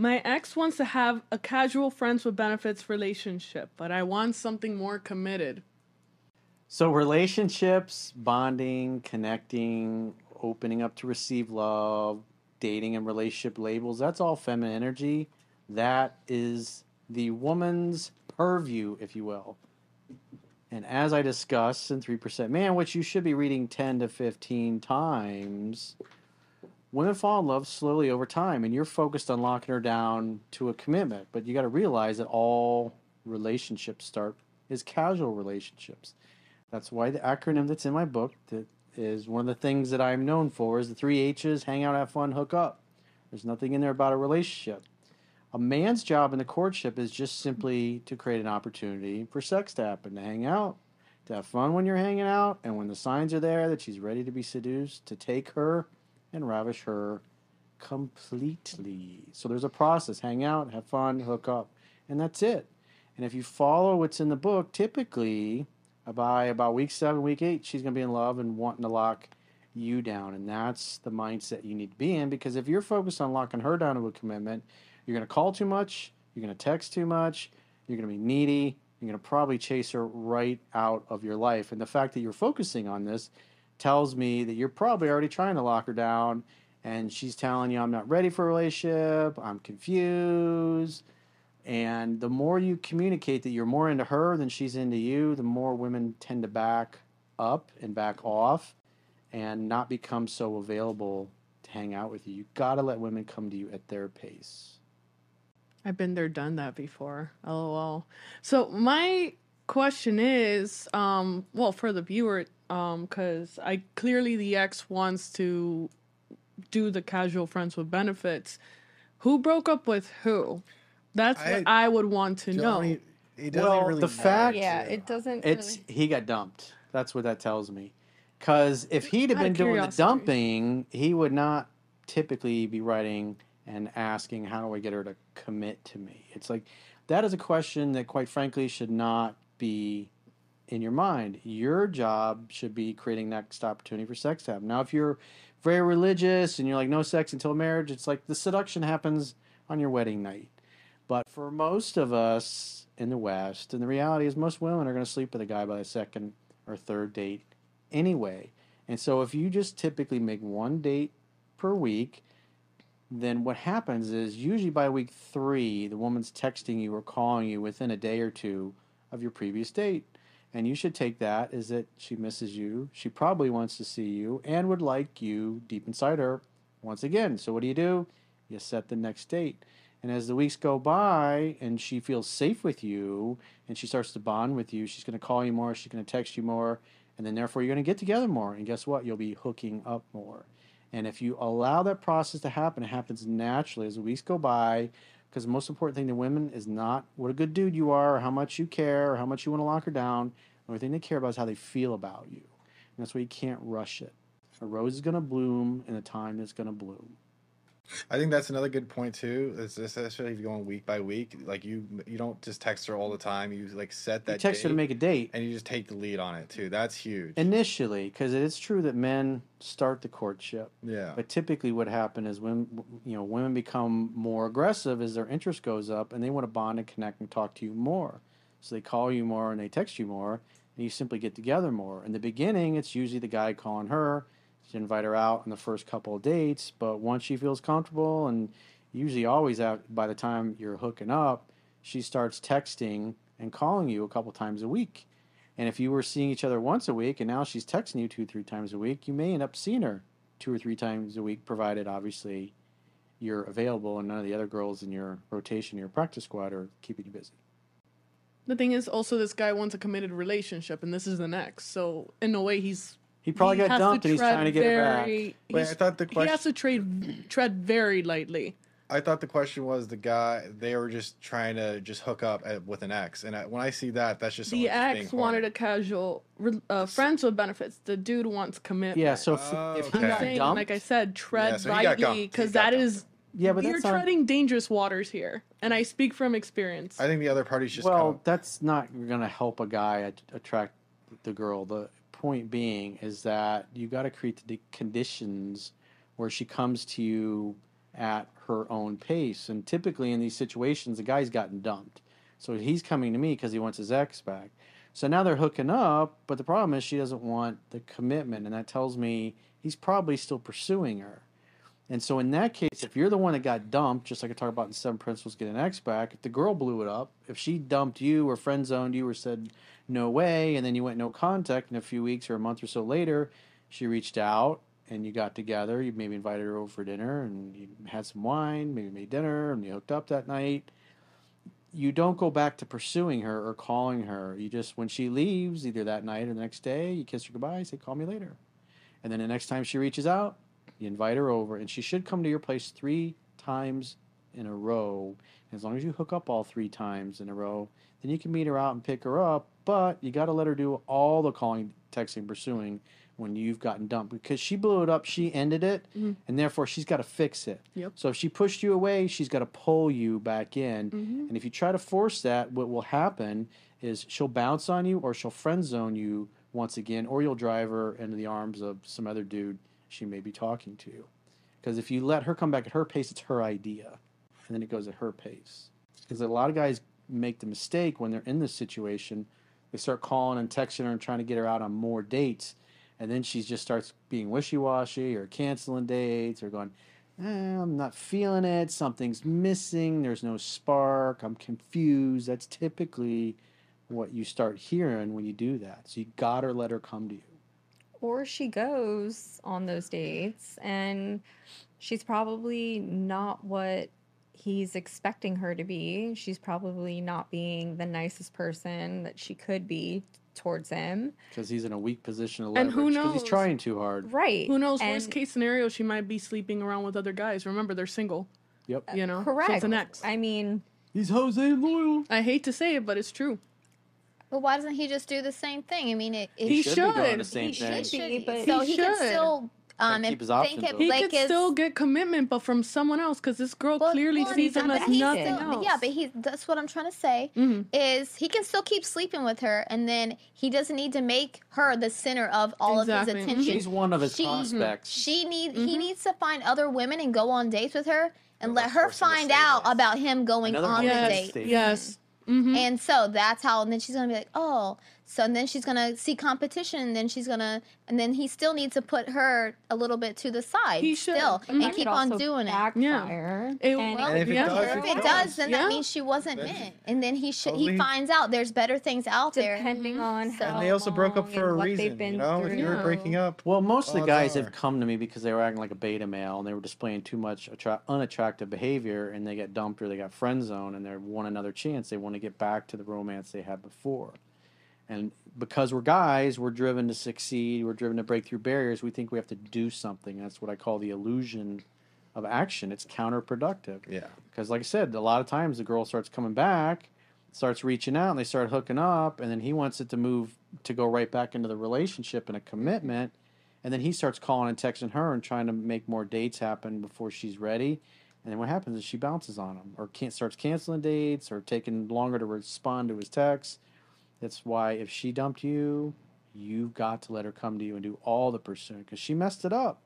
My ex wants to have a casual friends with benefits relationship, but I want something more committed. So relationships, bonding, connecting, opening up to receive love, dating and relationship labels, that's all feminine energy. That is the woman's purview, if you will. And as I discussed in 3% Man, which you should be reading 10 to 15 times, women fall in love slowly over time? And you're focused on locking her down to a commitment but you got to realize that all relationships start as casual relationships. That's why the acronym that's in my book that is one of the things that i'm known for is the three h's hang out have fun hook up. There's nothing in there about a relationship. A man's job in the courtship is just simply to create an opportunity for sex to happen to hang out to have fun when you're hanging out and when the signs are there that she's ready to be seduced to take her and ravish her completely. So there's a process hang out, have fun, hook up, and that's it. And if you follow what's in the book, typically by about week seven, week eight, she's going to be in love and wanting to lock you down. And that's the mindset you need to be in because if you're focused on locking her down to a commitment, you're going to call too much, you're going to text too much, you're going to be needy, you're going to probably chase her right out of your life. And the fact that you're focusing on this tells me that you're probably already trying to lock her down and she's telling you I'm not ready for a relationship, I'm confused. And the more you communicate that you're more into her than she's into you, the more women tend to back up and back off and not become so available to hang out with you. You got to let women come to you at their pace. I've been there, done that before. LOL. So my question is, um, well, for the viewer, um, because I clearly the ex wants to do the casual friends with benefits. Who broke up with who? That's I, what I would want to know. He, he doesn't well, really the fact, yeah, it doesn't. It's really... he got dumped. That's what that tells me. Because if he'd have been doing the dumping, he would not typically be writing and asking, "How do I get her to commit to me?" It's like that is a question that, quite frankly, should not be in your mind. Your job should be creating next opportunity for sex to happen. Now, if you're very religious and you're like no sex until marriage, it's like the seduction happens on your wedding night. But for most of us in the West, and the reality is most women are going to sleep with a guy by the second or third date anyway. And so if you just typically make one date per week, then what happens is usually by week three, the woman's texting you or calling you within a day or two of your previous date. And you should take that is that she misses you. She probably wants to see you and would like you deep inside her once again. So what do you do? You set the next date. And as the weeks go by and she feels safe with you and she starts to bond with you, she's going to call you more, she's going to text you more, and then therefore you're going to get together more. And guess what? You'll be hooking up more. And if you allow that process to happen, it happens naturally as the weeks go by because the most important thing to women is not what a good dude you are or how much you care or how much you want to lock her down. The only thing they care about is how they feel about you. And that's why you can't rush it. A rose is going to bloom in the time it's going to bloom. I think that's another good point too. Is especially if you're going week by week, like you you don't just text her all the time. You like set that. You text her to make a date, and you just take the lead on it too. That's huge. Initially, because it is true that men start the courtship. Yeah. But typically, what happens is when you know women become more aggressive as their interest goes up, and they want to bond and connect and talk to you more. So they call you more and they text you more, and you simply get together more. In the beginning, it's usually the guy calling her invite her out on the first couple of dates. But once she feels comfortable, and usually always out by the time you're hooking up, she starts texting and calling you a couple times a week. And if you were seeing each other once a week and now she's texting you two, three times a week, you may end up seeing her two or three times a week, provided obviously you're available and none of the other girls in your rotation, your practice squad are keeping you busy. The thing is, also, this guy wants a committed relationship, and this is the next. So, in a way, he's He probably he got dumped and he's trying to get her back. very- Wait, I thought the he question. has to trade tread very lightly. I thought the question was the guy. They were just trying to just hook up at, with an ex, and I, when I see that, that's just The ex being wanted a casual uh, friends with benefits. The dude wants commitment. Yeah, so if, Oh, if okay. he I'm got saying, dumped, like I said, tread Yeah, so lightly because got that dumped. is yeah, but you're that's not, treading dangerous waters here, and I speak from experience. I think the other party's just well, kind that's not going to help a guy attract the girl. The point being is that you got to create the conditions where she comes to you at her own pace. And typically in these situations, the guy's gotten dumped, so he's coming to me because he wants his ex back. So now they're hooking up, but the problem is she doesn't want the commitment, and that tells me he's probably still pursuing her. And so in that case, if you're the one that got dumped, just like I talked about in Seven Principles Get an Ex back, if the girl blew it up, if she dumped you or friend zoned you or said no way, and then you went no contact, and a few weeks or a month or so later, she reached out and you got together, you maybe invited her over for dinner and you had some wine, maybe made dinner and you hooked up that night. You don't go back to pursuing her or calling her. You just when she leaves, either that night or the next day, you kiss her goodbye, say call me later. And then the next time she reaches out, you invite her over, and she should come to your place three times in a row. As long as you hook up all three times in a row, then you can meet her out and pick her up. But you got to let her do all the calling, texting, pursuing when you've gotten dumped because she blew it up. She ended it, mm-hmm. and therefore she's got to fix it. Yep. So if she pushed you away, she's got to pull you back in. Mm-hmm. And if you try to force that, what will happen is she'll bounce on you or she'll friend zone you once again, or you'll drive her into the arms of some other dude she may be talking to. Because if you let her come back at her pace, it's her idea. And then it goes at her pace. Because a lot of guys make the mistake when they're in this situation, they start calling and texting her and trying to get her out on more dates. And then she just starts being wishy washy or canceling dates or going, eh, I'm not feeling it. Something's missing. There's no spark. I'm confused. That's typically what you start hearing when you do that. So you gotta let her come to you. Or she goes on those dates and she's probably not what he's expecting her to be. She's probably not being the nicest person that she could be towards him. because he's in a weak position to And who knows? he's trying too hard. Right. Who knows? And- worst case scenario, she might be sleeping around with other guys. Remember, they're single. Yep. You know, Correct. So it's an ex. I mean, He's Jose loyal. I hate to say it, but it's true. But why doesn't he just do the same thing? I mean, it, it He should, be doing the same He thing. should be, but so He he, can should. still um keep his think options it open. He like could his still get commitment, but from someone else, because this girl well, clearly well, sees him but as nothing still- else. Yeah, but he that's what I'm trying to say Mhm. is he can still keep sleeping with her, and then he doesn't need to make her the center of all Exactly. of his attention. She's one of his She- prospects. She need Mm-hmm. he needs to find other women and go on dates with her and let her force him to find out there. about him going Another on one the of date. yes, statements. yes. hmm And so that's how, and then she's gonna be like, oh, so and then she's gonna see competition, and then she's gonna, and then he still needs to put her a little bit to the side, He should. still, Mhm. and keep on also doing it. backfire. It- and Well, And if it yeah. does, If it it does, then Yeah. that means she wasn't Then- meant, and then he should, he finds out there's better things out there. depending on So- how and they also broke up for a reason. been You know, if you were breaking up, Well, most of the guys are. have come to me because they were acting like a beta male and they were displaying too much attra- unattractive behavior and they got dumped or they got friend zoned and they want another chance. They want to get back to the romance they had before. And because we're guys, we're driven to succeed, we're driven to break through barriers. We think we have to do something. That's what I call the illusion of action. It's counterproductive. yeah. Because, like I said, a lot of times the girl starts coming back, starts reaching out, and they start hooking up, and then he wants it to move to go right back into the relationship and a commitment. And then he starts calling and texting her and trying to make more dates happen before she's ready. And then what happens is she bounces on him or can't starts canceling dates or taking longer to respond to his texts. That's why if she dumped you, you've got to let her come to you and do all the pursuing because she messed it up.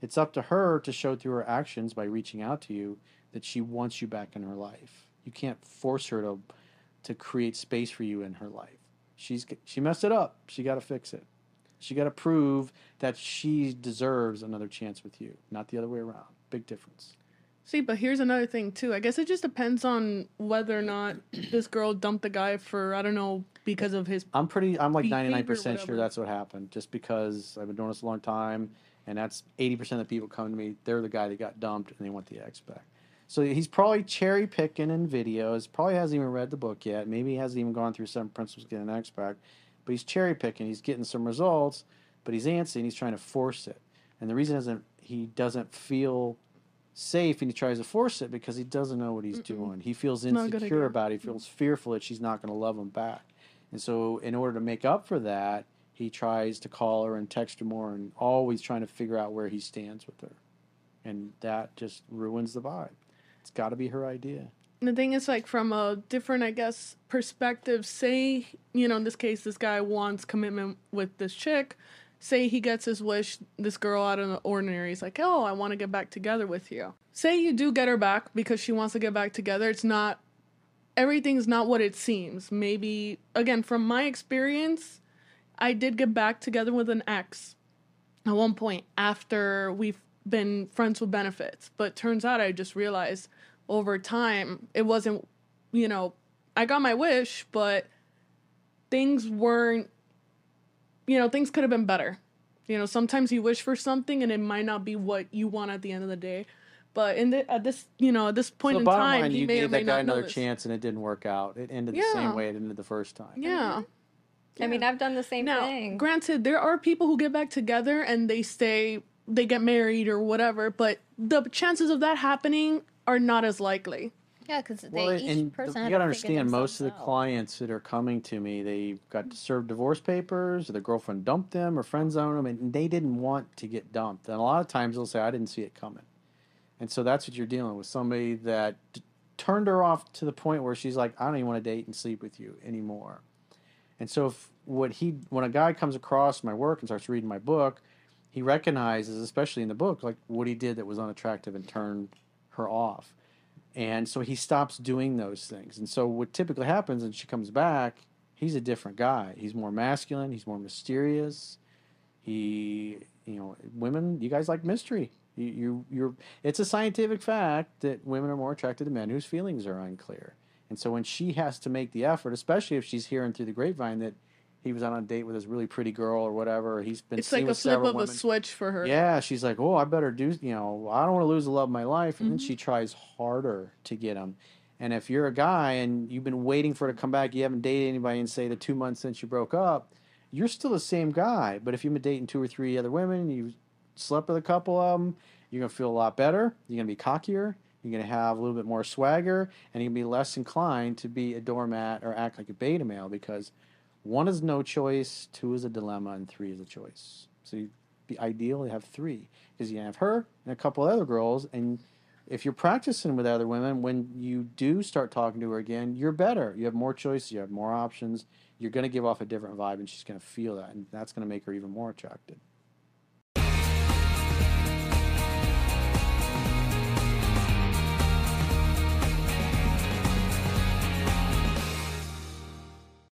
It's up to her to show through her actions by reaching out to you that she wants you back in her life. You can't force her to to create space for you in her life. She's she messed it up. She got to fix it. She got to prove that she deserves another chance with you, not the other way around. Big difference. See, but here's another thing too. I guess it just depends on whether or not this girl dumped the guy for I don't know because of his. I'm pretty. I'm like Behavior, ninety nine percent sure whatever. that's what happened. Just because I've been doing this a long time, and that's eighty percent of the people come to me. They're the guy that got dumped, and they want the ex back. So he's probably cherry picking in videos. Probably hasn't even read the book yet. Maybe he hasn't even gone through seven principles to get an ex back. But he's cherry picking. He's getting some results, but he's antsy and he's trying to force it. And the reason isn't he doesn't feel safe and he tries to force it because he doesn't know what he's doing. He feels not a good insecure about it. He feels fearful that she's not going to love him back. And so, in order to make up for that, he tries to call her and text her more and always trying to figure out where he stands with her. And that just ruins the vibe. It's got to be her idea. The thing is, like, from a different, I guess, perspective, say, you know, in this case, this guy wants commitment with this chick. Say he gets his wish, this girl out of the ordinary is like, oh, I want to get back together with you. Say you do get her back because she wants to get back together. It's not, everything's not what it seems. Maybe, again, from my experience, I did get back together with an ex at one point after we've been friends with benefits. But turns out I just realized over time it wasn't, you know, I got my wish, but things weren't, you know, things could have been better. You know, sometimes you wish for something and it might not be what you want at the end of the day. But in the, at this, you know, at this point so, in time, line, he you may or gave may that guy another this. chance and it didn't work out. It ended the same way it ended the first time. Yeah. I mean, I've done the same Now, thing. granted, there are people who get back together and they stay, they get married or whatever, but the chances of that happening are not as likely. Yeah, because they Well, each and person the, had you got to to understand, most of the out. clients that are coming to me, they got to serve divorce papers, or their girlfriend dumped them, or friend zoned them, and they didn't want to get dumped. And a lot of times they'll say, "I didn't see it coming," and so that's what you're dealing with somebody that d- turned her off to the point where she's like, "I don't even want to date and sleep with you anymore." And so, if what he, when a guy comes across my work and starts reading my book, he recognizes, especially in the book, like what he did that was unattractive and turned her off. And so he stops doing those things. And so what typically happens, and she comes back, he's a different guy. He's more masculine. He's more mysterious. He, you know, women. You guys like mystery. You, you, you're. It's a scientific fact that women are more attracted to men whose feelings are unclear. And so when she has to make the effort, especially if she's hearing through the grapevine that he was on a date with this really pretty girl or whatever, he's been It's like a flip of a switch for her. Yeah, she's like, oh, I better do, you know, I don't want to lose the love of my life. And then Mm-hmm. she tries harder to get him. And if you're a guy and you've been waiting for her to come back, you haven't dated anybody in, say, the two months since you broke up, you're still the same guy. But if you've been dating two or three other women, you slept with a couple of them, you're going to feel a lot better. You're going to be cockier. You're going to have a little bit more swagger. And you're going to be less inclined to be a doormat or act like a beta male because one is no choice, two is a dilemma, and three is a choice. So you be ideal to have three because you have her and a couple other girls, and if you're practicing with other women, when you do start talking to her again, you're better. You have more choices, you have more options. You're going to give off a different vibe, and she's going to feel that, and that's going to make her even more attracted.